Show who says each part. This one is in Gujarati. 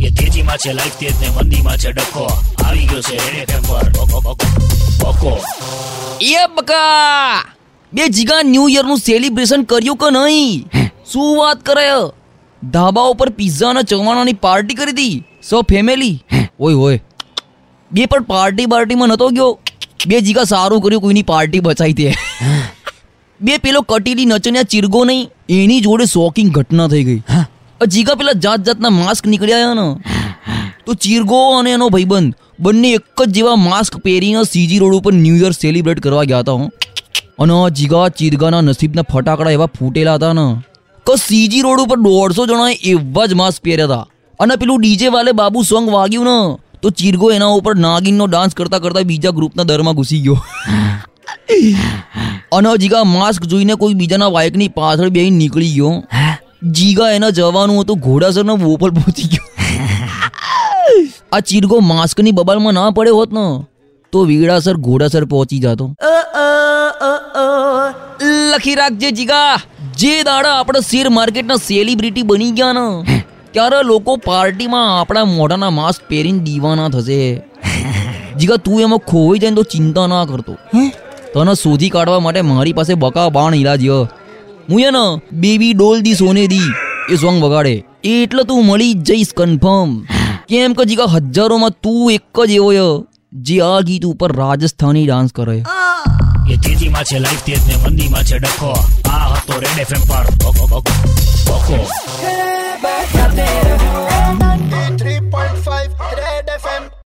Speaker 1: એ તેજીમાં છે લાઈફ તેજ ને મંદીમાં છે ડખો. આવી ગયો છે એને ટેમ્પર પર. બકો,
Speaker 2: એ બકા બે જીગા ન્યૂ યરનું સેલિબ્રેશન કર્યું કે નહીં? શું વાત કરે? ધાબા ઉપર પિઝા અને ચવાણાની પાર્ટી કરી હતી સો ફેમિલી ઓય ઓય. બે પણ પાર્ટી પાર્ટીમાં નતો ગયો. બે જીગા સારું કર્યું કોઈની પાર્ટી બચાવી તે. બે પેલો કટીલી નચન્યા ચીરગો નહીં એની જોડે શોકિંગ ઘટના થઈ ગઈ. આ જીગા પેલા જાત જાતના માસ્ક નીકળ્યા ને. તો ચીરગો અને એનો ભાઈબંધ બંને એક જ જેવા માસ્ક પહેરીને સીજી રોડ ઉપર ન્યૂ યર સેલિબ્રેટ કરવા ગયા હતા, હું. અને જીગા ચીરગાના નસીબના ફટાકડા એવા ફૂટેલા હતા ને. કે સીજી રોડ ઉપર દોઢસો જણાએ એવા જ માસ્ક પહેર્યા હતા. અને પેલું ડીજે વાલે બાબુ સોંગ વાગ્યું ને, તો ચીરગો એના ઉપર નાગિનનો ડાન્સ કરતા કરતા બીજા ગ્રુપના દરમાં ઘૂસી ગયો. અને જીગા માસ્ક જોઈને કોઈ બીજાના બાઇકની પાછળ બેસી નીકળી ગયો. જીગા એના જવાનું હતું ઘોડાસરનો બોપલ પહોંચી ગયો આ ચીરગો માસ્કની બબાલમાં ના પડ્યો હોત ને તો વીડાસર ઘોડાસર પહોંચી જતો લખી રાખજે જીગા જે દાડા આપણે શેર માર્કેટના સેલિબ્રિટી બની ગયા ને ત્યારે લોકો પાર્ટીમાં આપણા મોઢાના માસ્ક પહેરીને દીવાના થશે જીગા તું એમાં ખોવાઈ જાય ને તો ચિંતા ના કરતો તને શોધી કાઢવા માટે મારી પાસે બકા બાણ ઈલાજ ય. હું એ ને બેબી ડોલ દી સોને દી એ સોંગ વગાડે. એટલે તું મળી જ જઈશ કન્ફર્મ કેમ કે જીગા હજારોમાં તું એક જ એવો ય જે આ ગીત ઉપર રાજસ્થાની ડાન્સ કરે.
Speaker 1: એ તેજીમાં છે લાઈફ તેજ ને મંદીમાં છે ડખો. આ હતો રેડ એફએમ પર.
Speaker 3: ઓકો ઓકો ઓકો.